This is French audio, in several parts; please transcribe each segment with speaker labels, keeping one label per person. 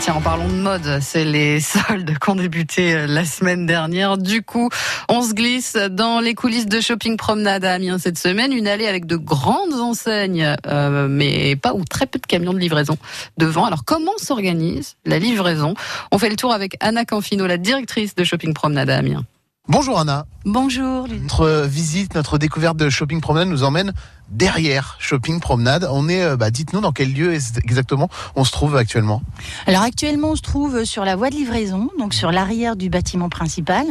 Speaker 1: Tiens, en parlant de mode, c'est les soldes qui ont débuté euh, la semaine dernière. Du coup, on se glisse dans les coulisses de Shopping Promenade à Amiens cette semaine. Une allée avec de grandes enseignes, euh, mais pas ou très peu de camions de livraison devant. Alors, comment s'organise la livraison? On fait le tour avec Anna Canfino, la directrice de Shopping Promenade à Amiens.
Speaker 2: Bonjour Anna.
Speaker 3: Bonjour.
Speaker 2: Notre visite, notre découverte de Shopping Promenade nous emmène derrière Shopping Promenade. On est, euh, bah, dites-nous dans quel lieu exactement on se trouve actuellement.
Speaker 3: Alors actuellement, on se trouve sur la voie de livraison, donc sur l'arrière du bâtiment principal,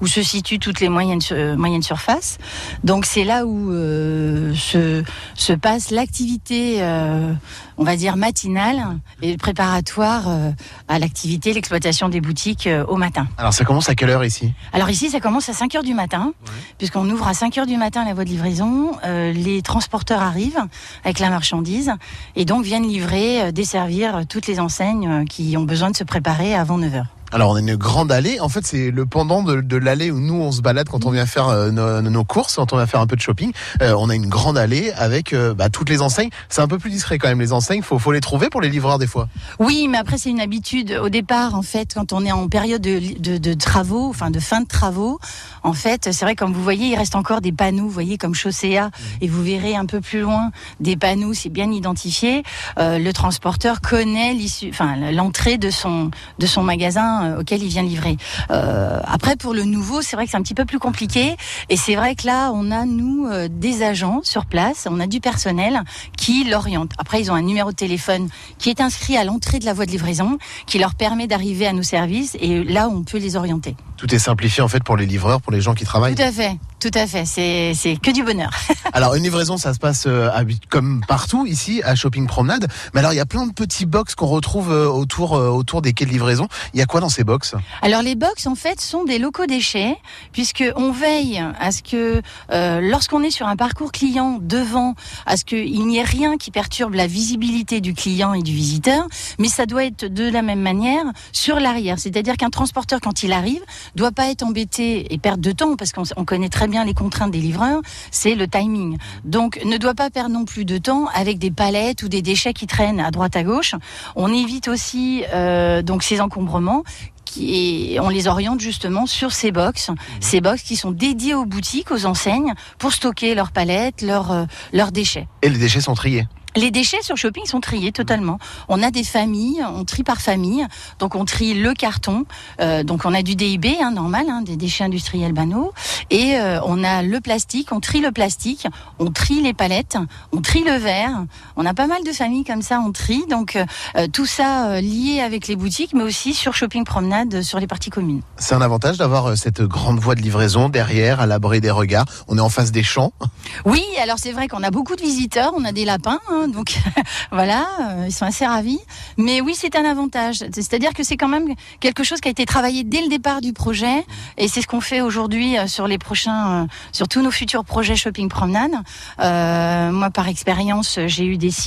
Speaker 3: où se situent toutes les moyennes, euh, moyennes surfaces. Donc c'est là où euh, se, se passe l'activité, euh, on va dire matinale et préparatoire euh, à l'activité, l'exploitation des boutiques euh, au matin.
Speaker 2: Alors ça commence à quelle heure ici?
Speaker 3: Alors ici, ça commence à 5 heures du matin, puisqu'on ouvre à 5 heures du matin la voie de livraison. Euh, les transporteurs arrivent avec la marchandise et donc viennent livrer, euh, desservir toutes les enseignes euh, qui ont besoin de se préparer avant 9 heures.
Speaker 2: Alors on a une grande allée. En fait, c'est le pendant de, de l'allée où nous on se balade quand on vient faire euh, nos, nos courses, quand on vient faire un peu de shopping. Euh, on a une grande allée avec euh, bah, toutes les enseignes. C'est un peu plus discret quand même les enseignes. Faut, faut les trouver pour les livreurs des fois.
Speaker 3: Oui, mais après c'est une habitude. Au départ, en fait, quand on est en période de, de- de travaux, enfin de fin de travaux, en fait, c'est vrai comme vous voyez, il reste encore des panneaux, vous voyez comme Chaussea, et vous verrez un peu plus loin des panneaux, c'est bien identifié. Le transporteur connaît l'issue, enfin l'entrée de son de son magasin euh, auquel il vient livrer. Euh, après, pour le nouveau, c'est vrai que c'est un petit peu plus compliqué, et c'est vrai que là, on a nous euh, des agents sur place, on a du personnel qui l'oriente. Après, ils ont un numéro de téléphone qui est inscrit à l'entrée de la voie de livraison, qui leur permet d'arriver à nos services, et là, on peut les orienter.
Speaker 2: Tout est simplifié en fait pour les livreurs, pour les gens qui travaillent.
Speaker 3: Tout à fait, tout à fait. C'est que du bonheur.
Speaker 2: Alors une livraison, ça se passe euh, comme partout ici à Shopping Promenade. Mais alors il y a plein de petits box qu'on retrouve euh, autour euh, autour des quais de livraison. Il y a quoi dans ces box?
Speaker 3: Alors les box en fait sont des locaux déchets puisque on veille à ce que lorsqu'on est sur un parcours client devant à ce qu'il n'y ait rien qui perturbe la visibilité du client et du visiteur, mais ça doit être de la même manière sur l'arrière. C'est-à-dire qu'un transporteur quand il arrive doit pas être embêté et perdre de temps parce qu'on on connaît très bien les contraintes des livreurs, c'est le timing. Donc ne doit pas perdre non plus de temps avec des palettes ou des déchets qui traînent à droite à gauche. On évite aussi euh, donc ces encombrements qui, et on les oriente justement sur ces box, ces box qui sont dédiés aux boutiques, aux enseignes, pour stocker leurs palettes, leurs, euh, leurs déchets.
Speaker 2: Et les déchets sont triés.
Speaker 3: Les déchets sur shopping sont triés totalement. On a des familles, on trie par famille. Donc on trie le carton. euh, donc on a du DIB, hein, normal, hein, des déchets industriels banaux. Et euh, on a le plastique, on trie le plastique, on trie les palettes, on trie le verre. On a pas mal de familles comme ça, on trie. Donc euh, tout ça lié avec les boutiques, mais aussi sur shopping promenade, sur les parties communes.
Speaker 2: C'est un avantage d'avoir cette grande voie de livraison derrière, à l'abri des regards. On est en face des champs.
Speaker 3: Oui, alors c'est vrai qu'on a beaucoup de visiteurs, on a des lapins, hein, donc voilà, euh, ils sont assez ravis. Mais oui, c'est un avantage. C'est-à-dire que c'est quand même quelque chose qui a été travaillé dès le départ du projet, et c'est ce qu'on fait aujourd'hui euh, sur les prochains, euh, sur tous nos futurs projets shopping promenade. Moi, par expérience, j'ai eu des sites